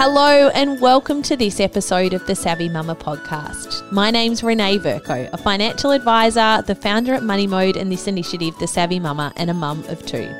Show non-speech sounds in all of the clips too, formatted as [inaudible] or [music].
Hello, and welcome to this episode of the Savvy Mama podcast. My name's Renee Verco, a financial advisor, the founder at Money Mode and this initiative, The Savvy Mama, and a mum of two.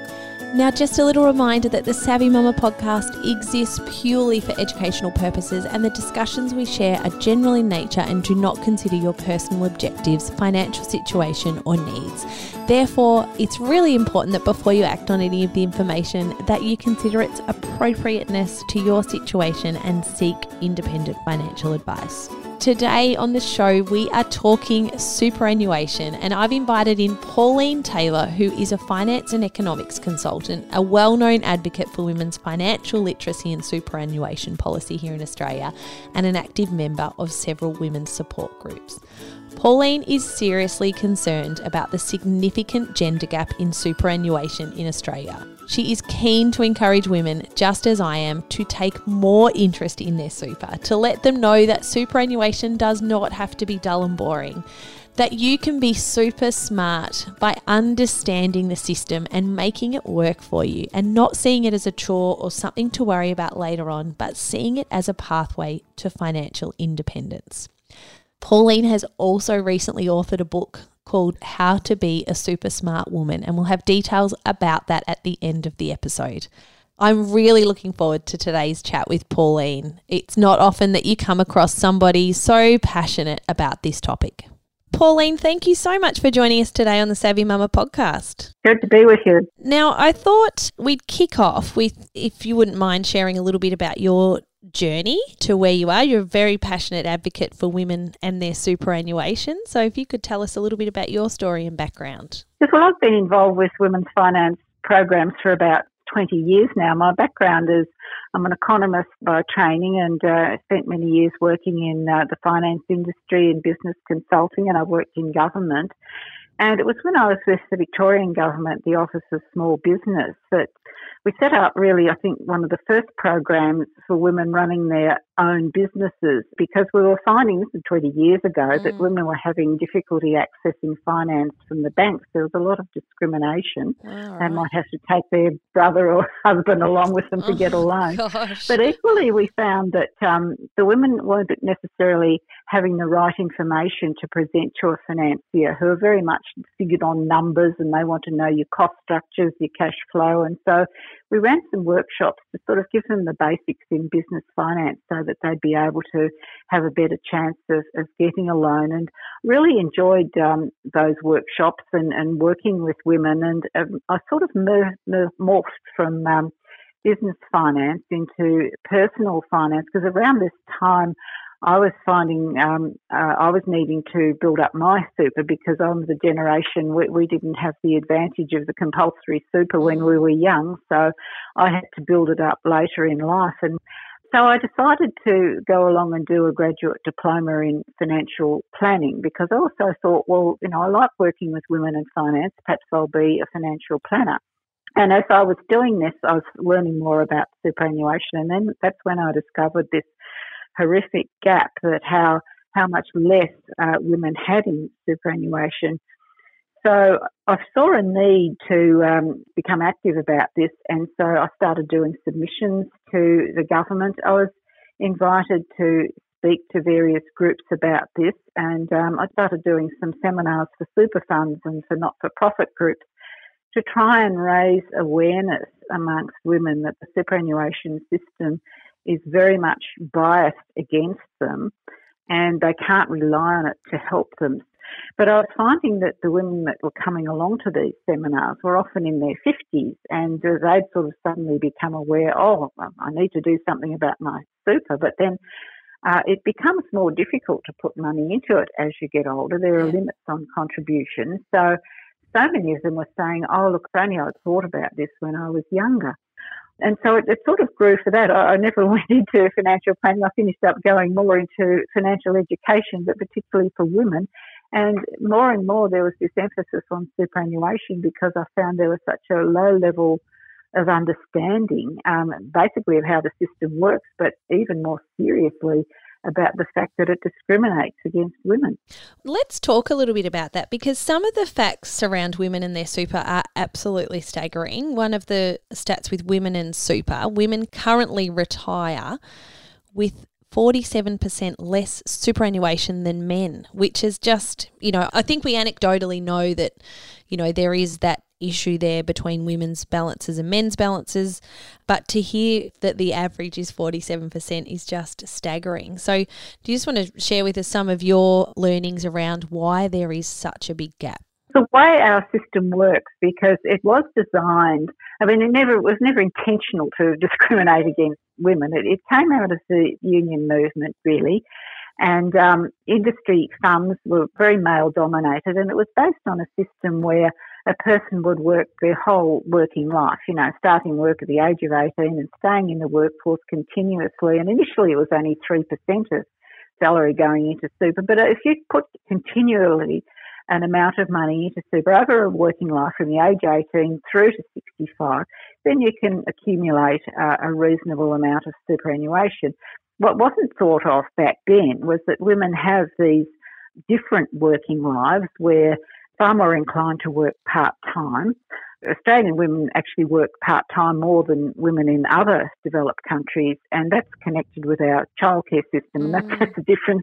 Now, just a little reminder that the Savvy Mama podcast exists purely for educational purposes, and the discussions we share are general in nature and do not consider your personal objectives, financial situation, or needs. Therefore, it's really important that before you act on any of the information, that you consider its appropriateness to your situation and seek independent financial advice. Today on the show, we are talking superannuation, and I've invited in Pauline Taylor, who is a finance and economics consultant, a well known advocate for women's financial literacy and superannuation policy here in Australia, and an active member of several women's support groups. Pauline is seriously concerned about the significant gender gap in superannuation in Australia. She is keen to encourage women, just as I am, to take more interest in their super, to let them know that superannuation does not have to be dull and boring. That you can be super smart by understanding the system and making it work for you, and not seeing it as a chore or something to worry about later on, but seeing it as a pathway to financial independence. Pauline has also recently authored a book called How to Be a Super Smart Woman, and we'll have details about that at the end of the episode. I'm really looking forward to today's chat with Pauline. It's not often that you come across somebody so passionate about this topic. Pauline, thank you so much for joining us today on the Savvy Mama podcast. Good to be with you. Now, I thought we'd kick off with, if you wouldn't mind sharing a little bit about your journey to where you are. You're a very passionate advocate for women and their superannuation. So, if you could tell us a little bit about your story and background. Yes, well, I've been involved with women's finance programs for about 20 years now. My background is I'm an economist by training and uh, spent many years working in uh, the finance industry and business consulting, and I worked in government. And it was when I was with the Victorian government, the Office of Small Business, that we set up really, I think, one of the first programs for women running their own businesses because we were finding, this was 20 years ago, mm. that women were having difficulty accessing finance from the banks. There was a lot of discrimination. Oh. They might have to take their brother or [laughs] husband along with them to oh, get a loan. [laughs] Gosh. But equally, we found that um, the women weren't necessarily having the right information to present to a financier who are very much figured on numbers and they want to know your cost structures, your cash flow. And so we ran some workshops to sort of give them the basics in business finance so that they'd be able to have a better chance of, of getting a loan and really enjoyed um, those workshops and, and working with women. And um, I sort of morphed from um, business finance into personal finance because around this time I was finding um, uh, I was needing to build up my super because I'm the generation we, we, didn't have the advantage of the compulsory super when we were young, so I had to build it up later in life. And so I decided to go along and do a graduate diploma in financial planning because I also thought, well, you know, I like working with women in finance. Perhaps I'll be a financial planner. And as I was doing this, I was learning more about superannuation, and then that's when I discovered this horrific gap that how how much less uh, women had in superannuation. So I saw a need to um, become active about this, and so I started doing submissions to the government. I was invited to speak to various groups about this, and um, I started doing some seminars for super funds and for not-for-profit groups to try and raise awareness amongst women that the superannuation system is very much biased against them and they can't rely on it to help them. But I was finding that the women that were coming along to these seminars were often in their 50s and they'd sort of suddenly become aware, oh, I need to do something about my super. But then uh, it becomes more difficult to put money into it as you get older. There are limits on contributions. So, so many of them were saying, oh, look, only I'd thought about this when I was younger. And so it, it, sort of grew for that. I, I, never [laughs] went into financial planning. I finished up going more into financial education, but particularly for women. And more and more there was this emphasis on superannuation because I found there was such a low level of understanding, um, basically of how the system works, but even more seriously, about the fact that it discriminates against women. Let's talk a little bit about that because some of the facts around women and their super are absolutely staggering. One of the stats with women and super, women currently retire with 47% less superannuation than men, which is just, you know, I think we anecdotally know that, you know, there is that issue there between women's balances and men's balances. But to hear that the average is 47% is just staggering. So, do you just want to share with us some of your learnings around why there is such a big gap? The way our system works, because it was designed, I mean, it never it was never intentional to discriminate against women. It, it came out of the union movement, really. And um, industry funds were very male dominated, and it was based on a system where a person would work their whole working life, you know, starting work at the age of 18 and staying in the workforce continuously. And initially it was only 3% of salary going into super. But if you put continually an amount of money into super over a working life from the age 18 through to 65, then you can accumulate uh, a reasonable amount of superannuation. What wasn't thought of back then was that women have these different working lives where far more inclined to work part time. Australian women actually work part time more than women in other developed countries, and that's connected with our childcare system, and that's, mm. that's a different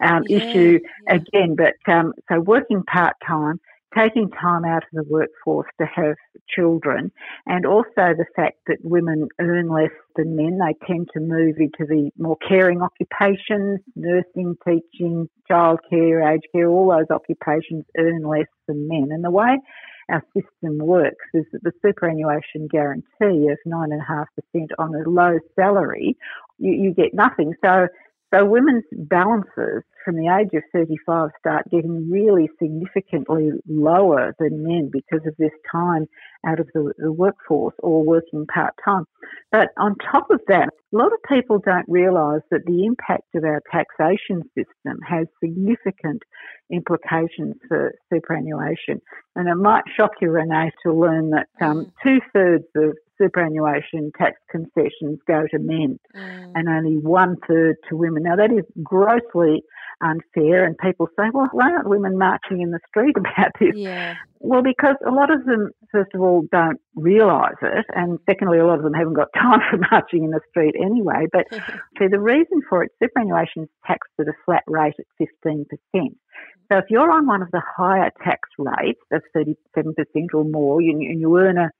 um, yeah, issue yeah. again. But um, so working part time taking time out of the workforce to have children, and also the fact that women earn less than men. They tend to move into the more caring occupations, nursing, teaching, childcare, aged care, all those occupations earn less than men. And the way our system works is that the superannuation guarantee of 9.5% on a low salary, you, you get nothing. So so women's balances from the age of 35 start getting really significantly lower than men because of this time out of the, the workforce or working part time. But on top of that, a lot of people don't realise that the impact of our taxation system has significant implications for superannuation. And it might shock you, Renee, to learn that um, mm. two thirds of superannuation tax concessions go to men mm. and only one third to women. Now, that is grossly unfair, and people say, well, why aren't women marching in the street [laughs] about this? Yeah. Well, because a lot of them, first of all, don't realise it, and secondly, a lot of them haven't got [laughs] time for marching in the street anyway. But [laughs] see, the reason for it, superannuation is taxed at a flat rate at 15%. So if you're on one of the higher tax rates of 37% or more, and you earn a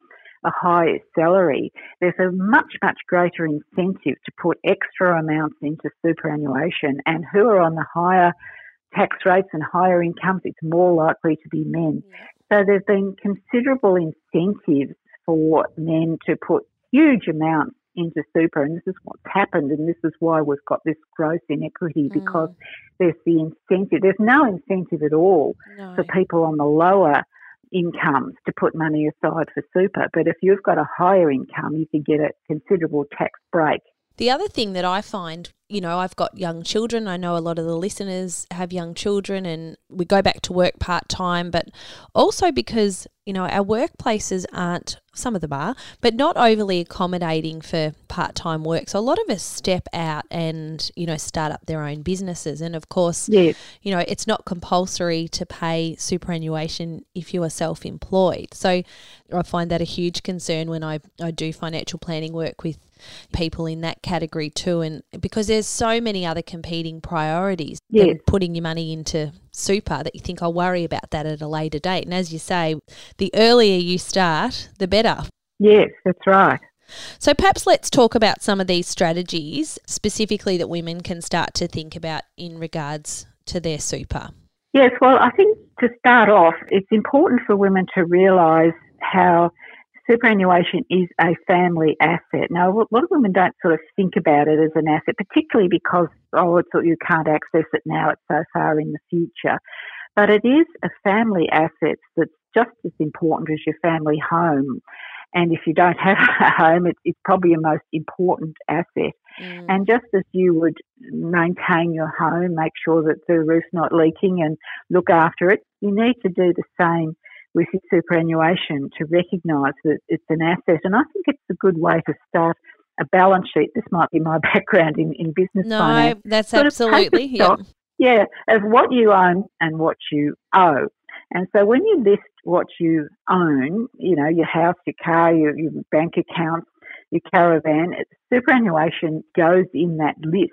a high salary, there's a much, much greater incentive to put extra amounts into superannuation. And who are on the higher tax rates and higher incomes, it's more likely to be men. So there's been considerable incentives for men to put huge amounts into super, and this is what's happened, and this is why we've got this gross inequity mm. because there's the incentive. There's no incentive at all no. for people on the lower incomes to put money aside for super. But if you've got a higher income, you can get a considerable tax break. The other thing that I find, you know, I've got young children. I know a lot of the listeners have young children and we go back to work part time, but also because, you know, our workplaces aren't, some of them are, but not overly accommodating for part time work. So a lot of us step out and, you know, start up their own businesses. And of course, yes. you know, it's not compulsory to pay superannuation if you are self employed. So I find that a huge concern when I, I do financial planning work with people in that category too and because there's so many other competing priorities yes. than putting your money into super that you think I'll worry about that at a later date. And as you say the earlier you start the better. Yes that's right. So perhaps let's talk about some of these strategies specifically that women can start to think about in regards to their super. Yes well I think to start off it's important for women to realise how superannuation is a family asset. Now, a lot of women don't sort of think about it as an asset, particularly because, oh, it's, you can't access it now, it's so far in the future. But it is a family asset that's just as important as your family home. And if you don't have [laughs] a home, it's, it's probably your most important asset. Mm. And just as you would maintain your home, make sure that the roof's not leaking and look after it, you need to do the same with superannuation to recognise that it's an asset. And I think it's a good way to start a balance sheet. This might be my [laughs] background in, in business no, finance. that's absolutely yeah. Yeah, of what you own and what you owe. And so when you list what you own, you know, your house, your car, your, your bank account, your caravan, superannuation goes in that list.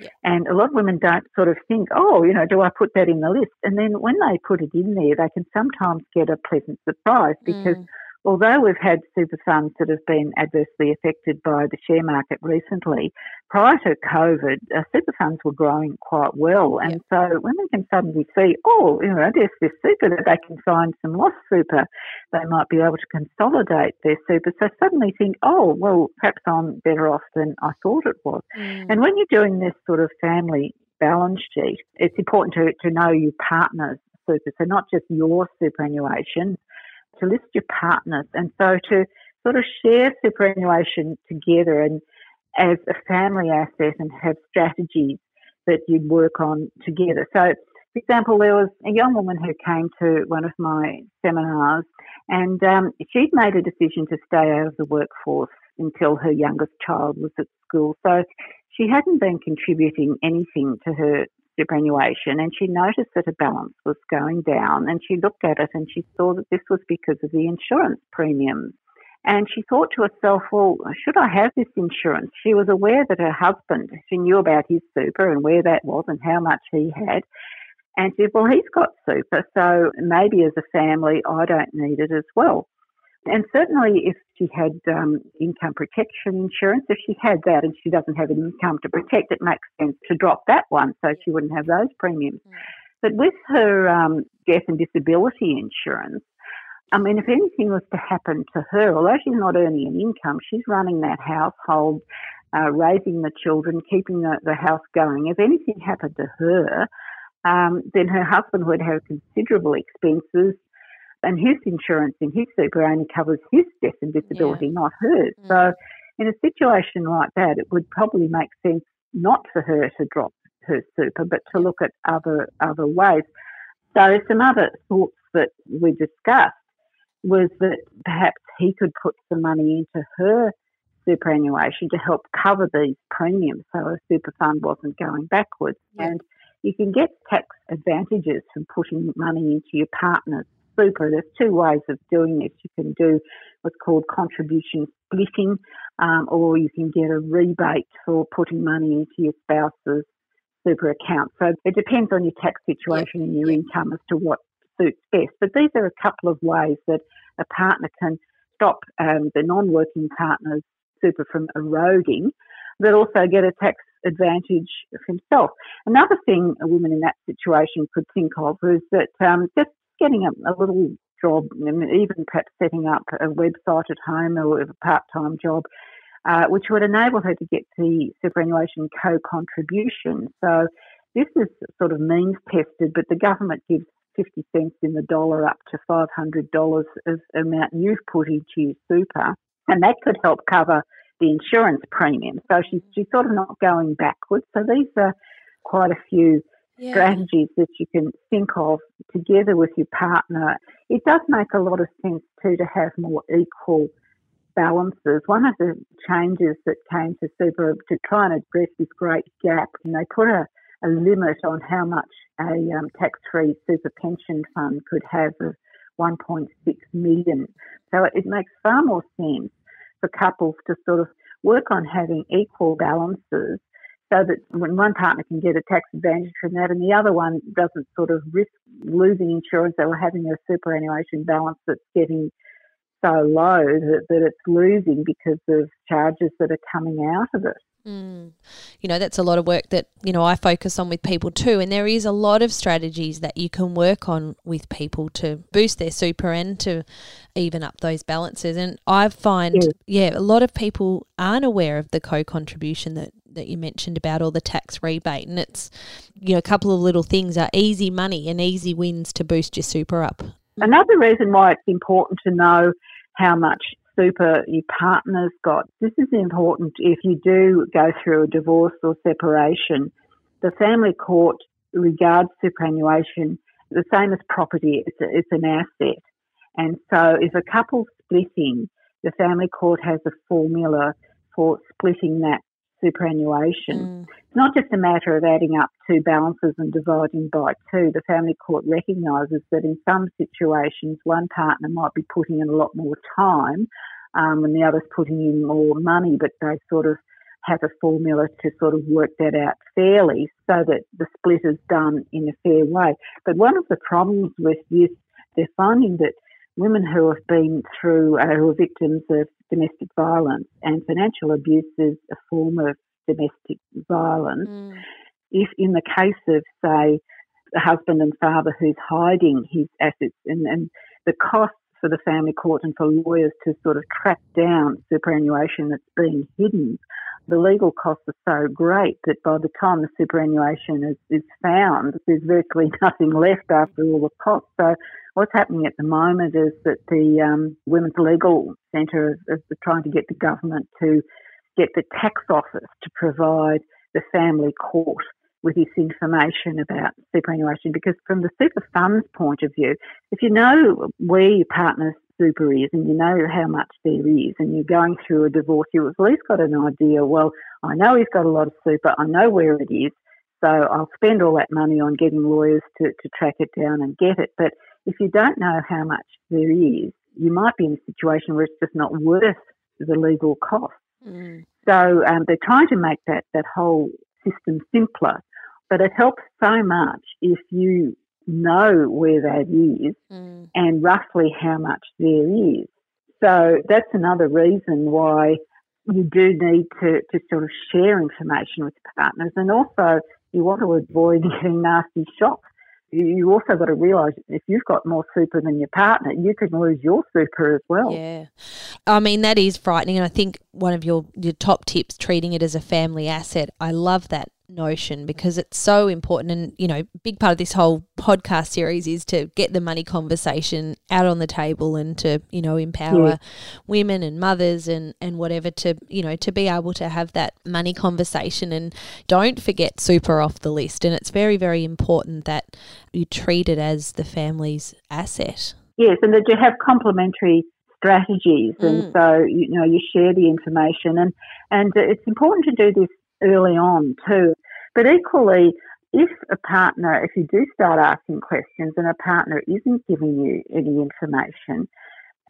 Yeah. And a lot of women don't sort of think, oh, you know, do I put that in the list? And then when they put it in there, they can sometimes get a pleasant surprise because mm although we've had super funds that have been adversely affected by the share market recently, prior to COVID, uh, super funds were growing quite well. And so when we can suddenly see, oh, you know, there's this super that they can find some lost super, they might be able to consolidate their super. So suddenly think, oh, well, perhaps I'm better off than I thought it was. Mm. And when you're doing this sort of family balance sheet, it's important to, to know your partner's super. So not just your superannuation, to list your partners, and so to sort of share superannuation together and as a family asset and have strategies that you'd work on together. So, for example, there was a young woman who came to one of my seminars and um, she'd made a decision to stay out of the workforce until her youngest child was at school. So she hadn't been contributing anything to her superannuation and she noticed that her balance was going down and she looked at it and she saw that this was because of the insurance premiums. And she thought to herself, well, should I have this insurance? She was aware that her husband, she knew about his super and where that was and how much he had. And she said, well, he's got super, so maybe as a family, I don't need it as well. And certainly, if she had um, income protection insurance, if she had that and she doesn't have an income to protect, it makes sense to drop that one so she wouldn't have those premiums. Mm. But with her um, death and disability insurance, I mean, if anything was to happen to her, although she's not earning an income, she's running that household, uh, raising the children, keeping the, the, house going. If anything happened to her, um, then her husband would have considerable expenses and his insurance in his super only covers his death and disability, yeah. not hers. Mm. So, in a situation like that, it would probably make sense not for her to drop her super, but to look at other other ways. So, some other thoughts that we discussed was that perhaps he could put some money into her superannuation to help cover these premiums, so a super fund wasn't going backwards. Yeah. And you can get tax advantages from putting money into your partner's super. There's two ways of doing this. You can do what's called contribution splitting, um, or you can get a rebate for putting money into your spouse's super account. So it depends on your tax situation and your income as to what suits best. But these are a couple of ways that a partner can stop um, the non-working partner's super from eroding, but also get a tax advantage for himself. Another thing a woman in that situation could think of is that um, just getting a, a little job, even perhaps setting up a website at home or a part time job, uh, which would enable her to get the superannuation co contribution. So this is sort of means tested, but the government gives 50 cents in the dollar up to $500 of amount you've put into your super, and that could help cover the insurance premium. So she's, she's sort of not going backwards. So these are quite a few yeah. strategies that you can think of together with your partner. It does make a lot of sense too to have more equal balances. One of the changes that came to super to try and address this great gap, and they put a, a limit on how much a um, tax-free super pension fund could have of 1.6 million. So it, it makes far more sense for couples to sort of work on having equal balances so that when one partner can get a tax advantage from that and the other one doesn't sort of risk losing insurance or having a superannuation balance that's getting so low that, that it's losing because of charges that are coming out of it. Mm. You know, that's a lot of work that, you know, I focus on with people too. And there is a lot of strategies that you can work on with people to boost their super and to even up those balances. And I find, yeah, a lot of people aren't aware of the co contribution that that you mentioned about all the tax rebate and it's you know a couple of little things are easy money and easy wins to boost your super up. Another reason why it's important to know how much super your partner's got. This is important if you do go through a divorce or separation. The family court regards superannuation the same as property. It's, a, it's an asset. And so if a couple's splitting the family court has a formula for splitting that superannuation. Mm. It's not just a matter of adding up two balances and dividing by two. The family court recognises that in some situations, one partner might be putting in a lot more time um, and the other's putting in more money, but they sort of have a formula to sort of work that out fairly so that the split is done in a fair way. But one of the problems with this, they're finding that women who have been through, uh, who are victims of domestic violence and financial abuse is a form of domestic violence. Mm. If in the case of, say, a husband and father who's hiding his assets and, and the costs for the family court and for lawyers to sort of track down superannuation that's being hidden, the legal costs are so great that by the time the superannuation is, is found, there's virtually [laughs] nothing left after all the costs. So what's happening at the moment is that the um, Women's Legal Centre is, is trying to get the government to get the tax office to provide the family court with this information about superannuation because from the super fund's point of view, if you know where your partner's super is and you know how much there is and you're going through a divorce, you've at least got an idea, well, I know he's got a lot of super, I know where it is, so I'll spend all that money on getting lawyers to, to track it down and get it. But if you don't know how much there is, you might be in a situation where it's just not worth the legal cost. Mm. So um, they're trying to make that, that whole system simpler, but it helps so much if you know where that is mm. and roughly how much there is. So that's another reason why you do need to, to sort of share information with partners and also you want to avoid [laughs] getting nasty shocks you also got to realise if you've got more super than your partner, you can lose your super as well. Yeah, I mean that is frightening, and I think one of your your top tips treating it as a family asset. I love that notion because it's so important and you know big part of this whole podcast series is to get the money conversation out on the table and to you know empower yeah. women and mothers and and whatever to you know to be able to have that money conversation and don't forget super off the list and it's very very important that you treat it as the family's asset yes and that you have complementary strategies mm. and so you know you share the information and and it's important to do this early on too. But equally, if a partner, if you do start asking questions and a partner isn't giving you any information,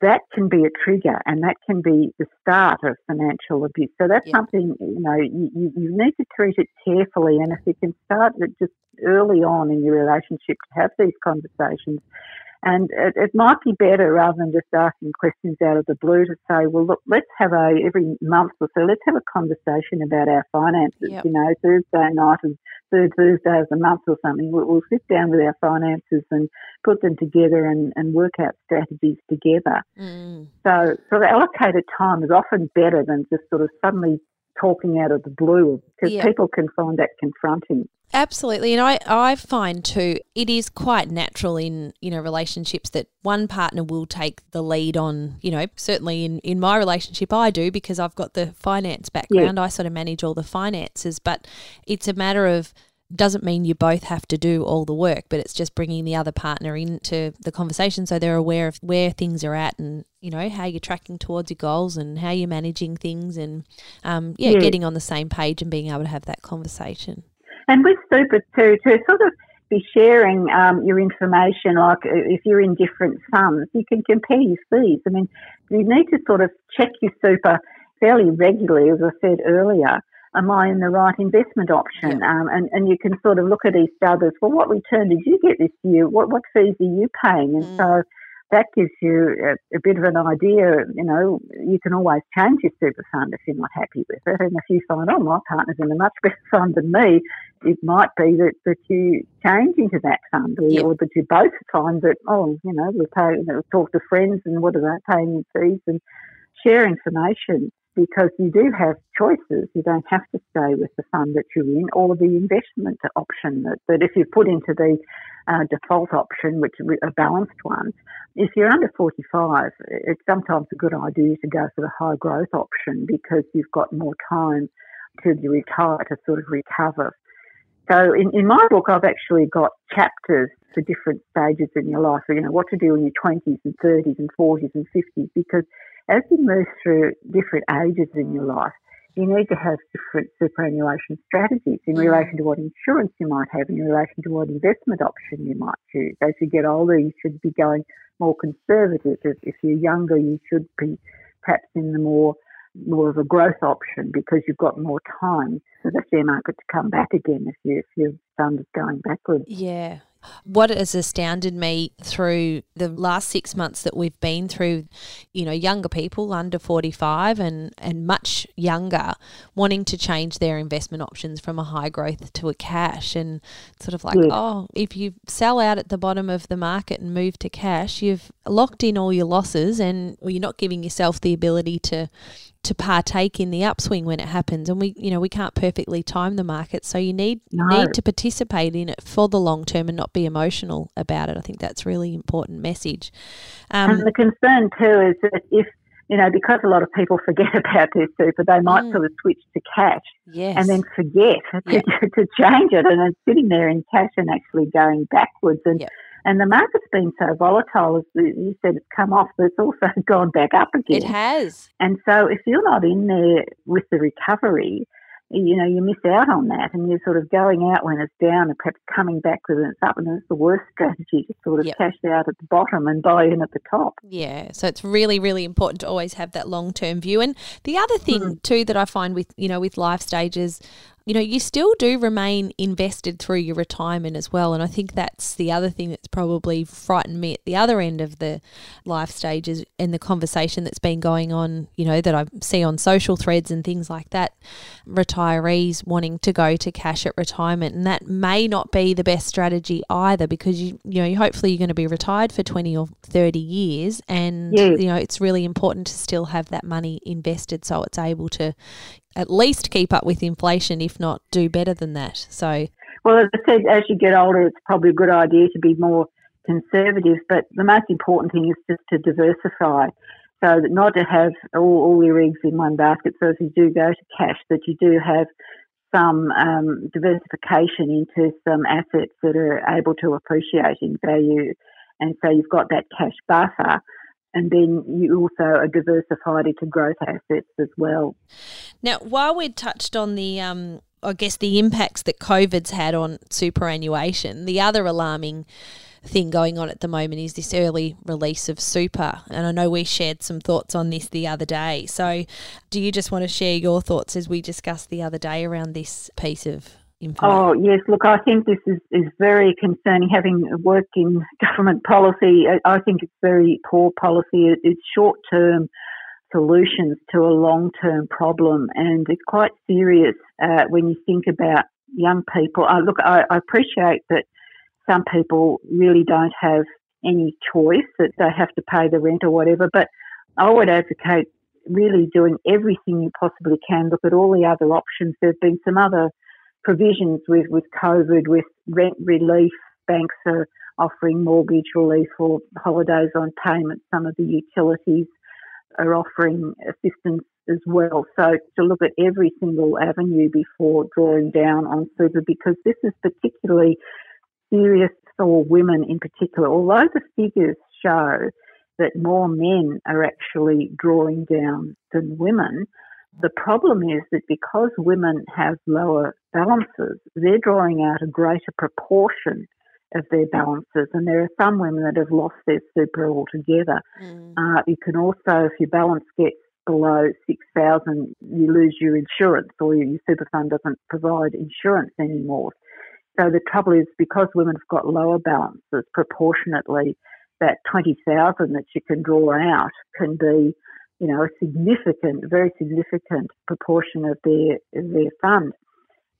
that can be a trigger and that can be the start of financial abuse. So that's yeah. something, you know, you, you need to treat it carefully. And if you can start it just early on in your relationship to have these conversations and it, it, might be better rather than just asking questions out of the blue to say, well, look, let's have a, every month or so, let's have a conversation about our finances. Yep. You know, Thursday night and third Thursday of the month or something, we'll, we'll, sit down with our finances and put them together and, and work out strategies together. Mm. So, sort of allocated time is often better than just sort of suddenly talking out of the blue because yep. people can find that confronting. Absolutely. And I, I find too, it is quite natural in, you know, relationships that one partner will take the lead on, you know, certainly in, in my relationship, I do because I've got the finance background. Yeah. I sort of manage all the finances, but it's a matter of, doesn't mean you both have to do all the work, but it's just bringing the other partner into the conversation so they're aware of where things are at and you know how you're tracking towards your goals and how you're managing things and um, yeah, yeah, getting on the same page and being able to have that conversation. And with super too, to sort of be sharing um, your information, like uh, if you're in different funds, you can compare your fees. I mean, you need to sort of check your super fairly regularly, as I said earlier. Am I in the right investment option? Yeah. Um, and, and you can sort of look at each other's, well, what return did you get this year? What, what fees are you paying? And mm. so that gives you a, a, bit of an idea. You know, you can always change your super fund if you're not happy with it. And if you find, oh, my partner's in a much better fund than me, it might be that, that you change into that fund or, yeah. or that you both find that, oh, you know, we pay, you know, talk to friends and what are they paying in fees and share information because you do have choices. You don't have to stay with the fund that you're in or the investment option that, that if you put into the uh, default option, which is a balanced one, if you're under 45, it's sometimes a good idea to go for the high growth option because you've got more time to retire to sort of recover. So in, in my book, I've actually got chapters for different stages in your life. You know, what to do in your 20s and 30s and 40s and 50s because as you move through different ages in your life, you need to have different superannuation strategies in mm. relation to what insurance you might have, in relation to what investment option you might choose. As you get older, you should be going more conservative. If, if you're younger, you should be perhaps in the more more of a growth option because you've got more time for the share market to come back again if, you, if your fund is going backwards. Yeah, what has astounded me through the last six months that we've been through, you know, younger people under 45 and, and much younger wanting to change their investment options from a high growth to a cash. And sort of like, yeah. oh, if you sell out at the bottom of the market and move to cash, you've locked in all your losses and you're not giving yourself the ability to to partake in the upswing when it happens. And we you know we can't perfectly time the market. So you need no. need to participate in it for the long term and not be emotional about it. I think that's really important message. Um, and the concern too is that if you know because a lot of people [laughs] forget about their super they might mm. sort of switch to cash yes. and then forget [laughs] to, to, change it and it's sitting there in cash and actually going backwards. And yep and the market's been so volatile, as you said, it's come off, but it's also [laughs] gone back up again. It has. And so if you're not in there with the recovery, you know, you miss out on that and you're sort of going out when it's down and perhaps coming back when it's up. And it's the worst [laughs] strategy to sort of yep. cash out at the bottom and buy in at the top. Yeah. So it's really, really important to always have that long term view. And the other thing, mm. too, that I find with, you know, with life stages, you know, you still do remain invested through your retirement as well. And I think that's the other thing that's probably frightened me at the other end of the life stages and the conversation that's been going on, you know, that I see on social threads and things like that. Retirees wanting to go to cash at retirement. And that may not be the best strategy either because you, you know, hopefully you're going to be retired for 20 or 30 years. And, yes. you know, it's really important to still have that money invested so it's able to, at least keep up with inflation, if not do better than that. So, well, as I said, as you get older, it's probably a good idea to be more conservative. But the most important thing is just to diversify, so that not to have all, all your eggs in one basket. So if you do go to cash, that you do have some um, diversification into some assets that are able to appreciate in value, and so you've got that cash buffer and then you also are diversified into growth assets as well. Now, while we'd touched on the, um, I guess, the impacts that COVID's had on superannuation, the other alarming thing going on at the moment is this early release of super. And I know we shared some thoughts on this the other day. So, do you just want to share your thoughts as we discussed the other day around this piece of information? Oh, yes. Look, I think this is, is very concerning. Having worked in government policy, I think it's very poor policy. It's short term solutions to a long term problem, and it's quite serious uh, when you think about young people. Uh, look, I, I appreciate that some people really don't have any choice, that they have to pay the rent or whatever, but I would advocate really doing everything you possibly can. Look at all the other options. There have been some other provisions with, with COVID, with rent relief. Banks are offering mortgage relief or holidays on payment. Some of the utilities are offering assistance as well. So to look at every single avenue before drawing down on super because this is particularly serious for women in particular. Although the figures show that more men are actually drawing down than women, the problem is that because women have lower balances, they're drawing out a greater proportion of their balances, and there are some women that have lost their super altogether. Mm. Uh, you can also, if your balance gets below 6,000, you lose your insurance or your super fund doesn't provide insurance anymore. So the trouble is because women have got lower balances proportionately, that 20,000 that you can draw out can be you know, a significant, very significant proportion of their their fund.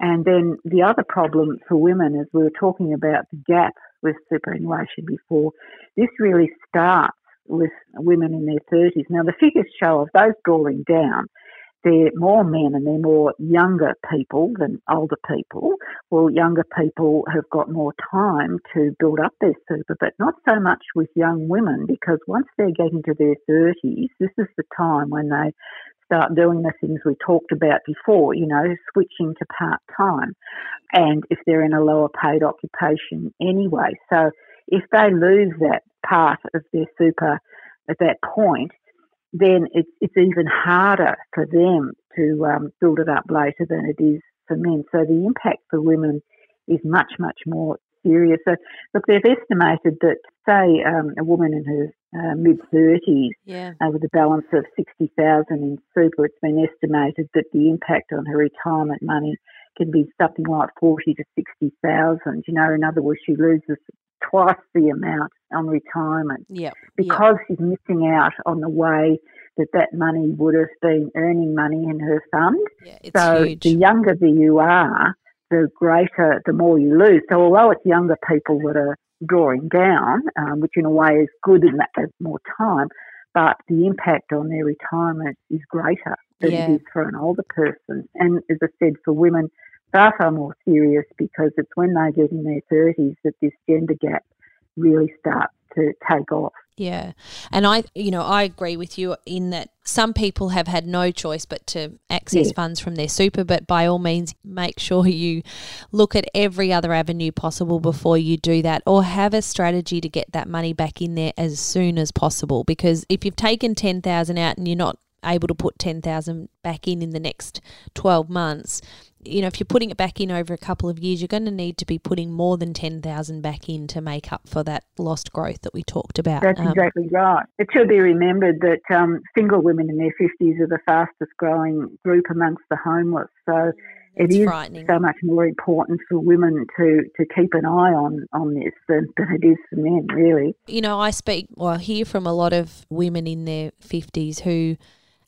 And then the other problem for women, as we were talking about the gap with superannuation before, this really starts with women in their 30s. Now, the figures show of those drawing down, they're more men and they're more younger people than older people. Well, younger people have got more time to build up their super, but not so much with young women because once they're getting to their 30s, this is the time when they start doing the things we talked about before, you know, switching to part time. And if they're in a lower paid occupation anyway. So if they lose that part of their super at that point, then it's, it's even harder for them to um, build it up later than it is for men. So the impact for women is much, much more serious. So, look, they've estimated that, say, um, a woman in her uh, mid 30s yeah. uh, with a balance of 60,000 in super, it's been estimated that the impact on her retirement money can be something like 40 to 60,000. You know, in other words, she loses twice the amount on retirement yep. because yep. she's missing out on the way that that money would have been earning money in her fund. Yeah, so huge. the younger the you are, the greater, the more you lose. So although it's younger people that are drawing down, um, which in a way is good in that there's more time, but the impact on their retirement is greater than yeah. it is for an older person. And as I said, for women, far, far more serious because it's when they get in their 30s that this gender gap really starts to take off. Yeah. And I, you know, I agree with you in that some people have had no choice but to access funds from their super, but by all means, make sure [laughs] you look at every other avenue possible before you do that or have a strategy to get that money back in there as soon as possible. Because if you've taken 10,000 out and you're not able to put 10,000 back in in the next 12 months, you know, if you're putting it back in over a couple of years, you're going to need to be putting more than 10,000 back in to make up for that lost growth that we talked about. That's Um, exactly right. It should be remembered that um, single women in their 50s are the fastest growing group amongst the homeless. So it's frightening. so much more important for women to, to keep an eye on, on this than, than it is for men, really. you know, I speak, well, I hear from a lot of women in their 50s who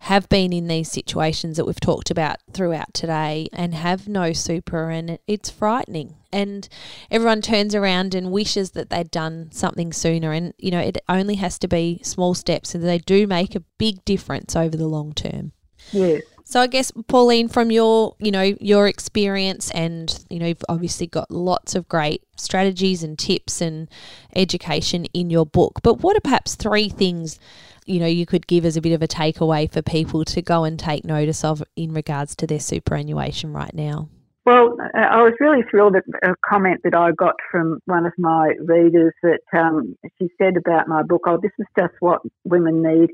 have been in these situations that we've talked about throughout today and have no super, and it's frightening. And everyone turns around and wishes that they'd done something sooner. And, you know, it only has to be small steps, and they do make a big difference over the long term. Yes. So I guess Pauline, from your you know your experience, and you know you've obviously got lots of great strategies and tips and education in your book. But what are perhaps three things you know you could give as a bit of a takeaway for people to go and take notice of in regards to their superannuation right now? Well, I was really thrilled at a comment that I got from one of my readers that um, she said about my book, oh, this is just what women need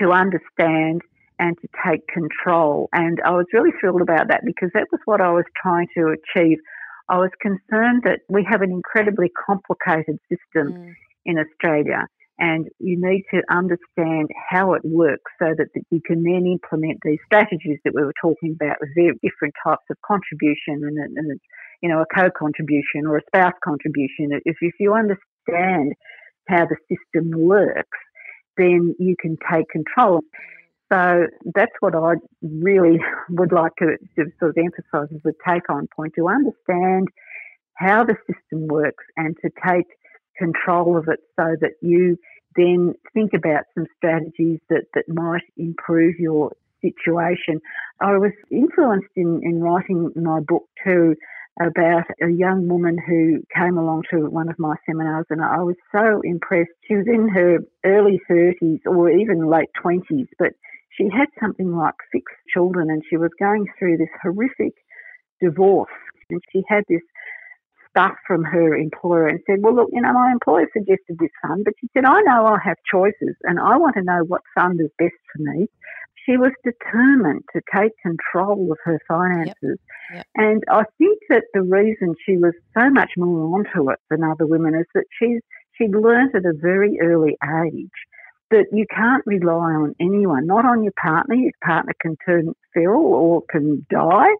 to understand and to take control. And I was really thrilled about that because that was what I was trying to achieve. I was concerned that we have an incredibly complicated system Mm. in Australia and you need to understand how it works so that, that you can then implement these strategies that we were talking about with very different types of contribution and, and you know a co-contribution or a spouse contribution. If, if you understand how the system works, then you can take control. So that's what I really [laughs] would like to, to sort of emphasise as a take-on point to understand how the system works and to take control of it so that you then think about some strategies that, that might improve your situation. I was influenced in, in writing my book too about a young woman who came along to one of my seminars and I was so impressed. She was in her early 30s or even late 20s, but she had something like six children and she was going through this horrific divorce and she had this stuff from her employer and said, Well, look, you know, my employer suggested this fund, but she said, I know I'll have choices and I want to know what fund is best for me. She was determined to take control of her finances. Yep. And I think that the reason she was so much more onto it than other women is that she's, she'd learnt at a very early age that you can't rely on anyone, not on your partner. Your partner can turn feral or can die,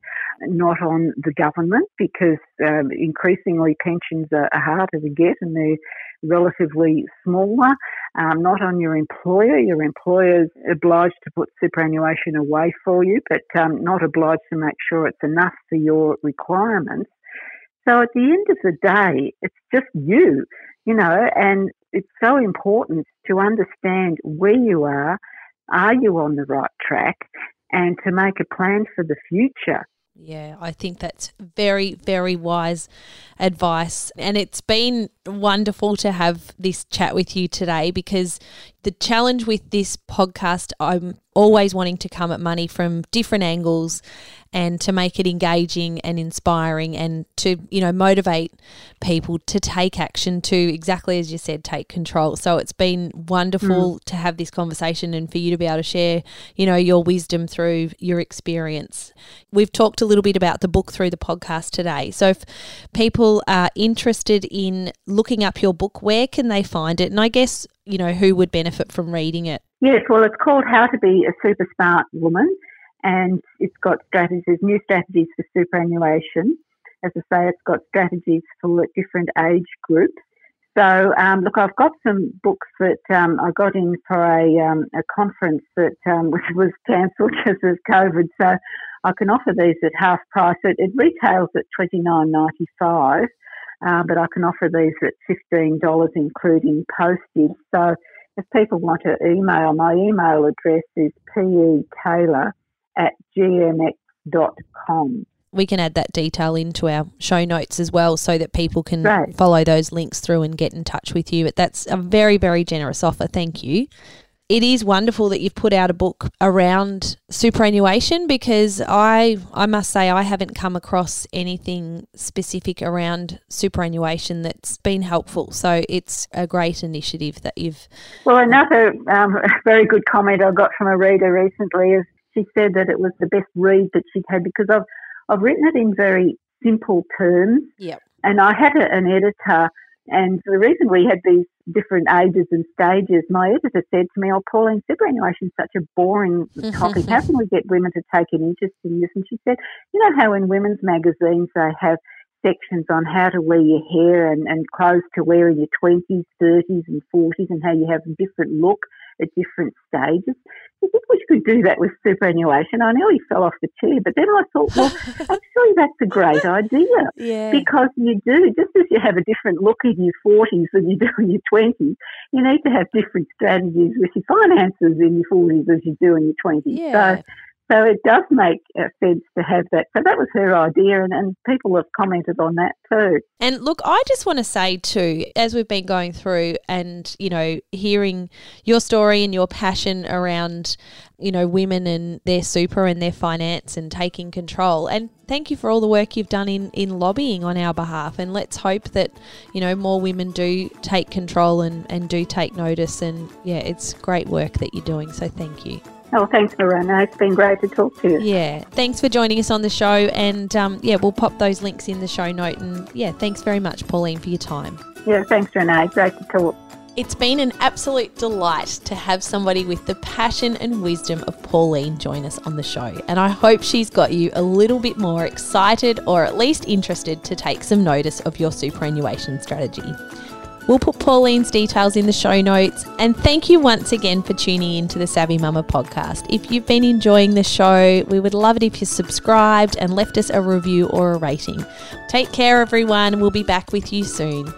not on the government because um, increasingly pensions are, harder to get and they're relatively smaller. Um, not on your employer. Your employer's obliged to put superannuation away for you, but um, not obliged to make sure it's enough for your requirements. So at the end of the day, it's just you, you know, and it's so important to understand where you are, are you on the right track, and to make a plan for the future. Yeah, I think that's very, very wise advice. And it's been wonderful to have this chat with you today because the challenge with this podcast, I'm always wanting to come at money from different angles and to make it engaging and inspiring and to you know motivate people to take action to exactly as you said take control. So it's been wonderful mm. to have this conversation and for you to be able to share you know your wisdom through your experience. We've talked a little bit about the book through the podcast today. So if people are interested in looking up your book where can they find it? And i guess you know who would benefit from reading it Yes, well, it's called How to Be a Super Smart Woman, and it's got strategies, new strategies for superannuation. As I say, it's got strategies for different age groups. So, um, look, I've got some books that um, I got in for a, um, a conference that um, [laughs] was cancelled because of COVID. So, I can offer these at half price. It, it retails at twenty nine ninety five, uh, but I can offer these at fifteen dollars, including postage. So, if people want to email, my email address is petaylor at gmx.com. We can add that detail into our show notes as well so that people can right. follow those links through and get in touch with you. But that's a very, very generous offer. Thank you it is wonderful that you've put out a book around superannuation because I I must say I haven't come across anything specific around superannuation that's been helpful. So it's a great initiative that you've. Well, another um, [laughs] very good comment I got from a reader recently is she said that it was the best read that she'd had because I've I've written it in very simple terms. Yep. And I had a, an editor and the reason we had these different ages and stages, my editor said to me, Oh, Pauline, superannuation is such a boring topic. [laughs] How can we get women to take an interest in this? And she said, You know how in women's magazines they have sections on how to wear your hair and, and clothes to wear in your 20s, 30s, and 40s, and how you have a different look at different stages. I think we could do that with superannuation. I nearly fell off the chair, but then I thought, well, [laughs] actually, that's a great idea. Yeah. Because you do, just as you have a different look in your 40s than you do in your 20s, you need to have different strategies with your finances in your 40s as you do in your 20s. Yeah. So so it does make sense to have that. So that was her idea, and, and people have commented on that too. And look, I just want to say too, as we've been going through and, you know, hearing your story and your passion around, you know, women and their super and their finance and taking control. And thank you for all the work you've done in, in lobbying on our behalf. And let's hope that, you know, more women do take control and, and do take notice. And yeah, it's great work that you're doing. So thank you. Oh, thanks, Miranda. It's been great to talk to you. Yeah, thanks for joining us on the show. And um, yeah, we'll pop those links in the show note. And yeah, thanks very much, Pauline, for your time. Yeah, thanks, Renee. Great to talk. It's been an absolute delight to have somebody with the passion and wisdom of Pauline join us on the show. And I hope she's got you a little bit more excited or at least interested to take some notice of your superannuation strategy. We'll put Pauline's details in the show notes. And thank you once again for tuning in to the Savvy Mama podcast. If you've been enjoying the show, we would love it if you subscribed and left us a review or a rating. Take care, everyone. We'll be back with you soon.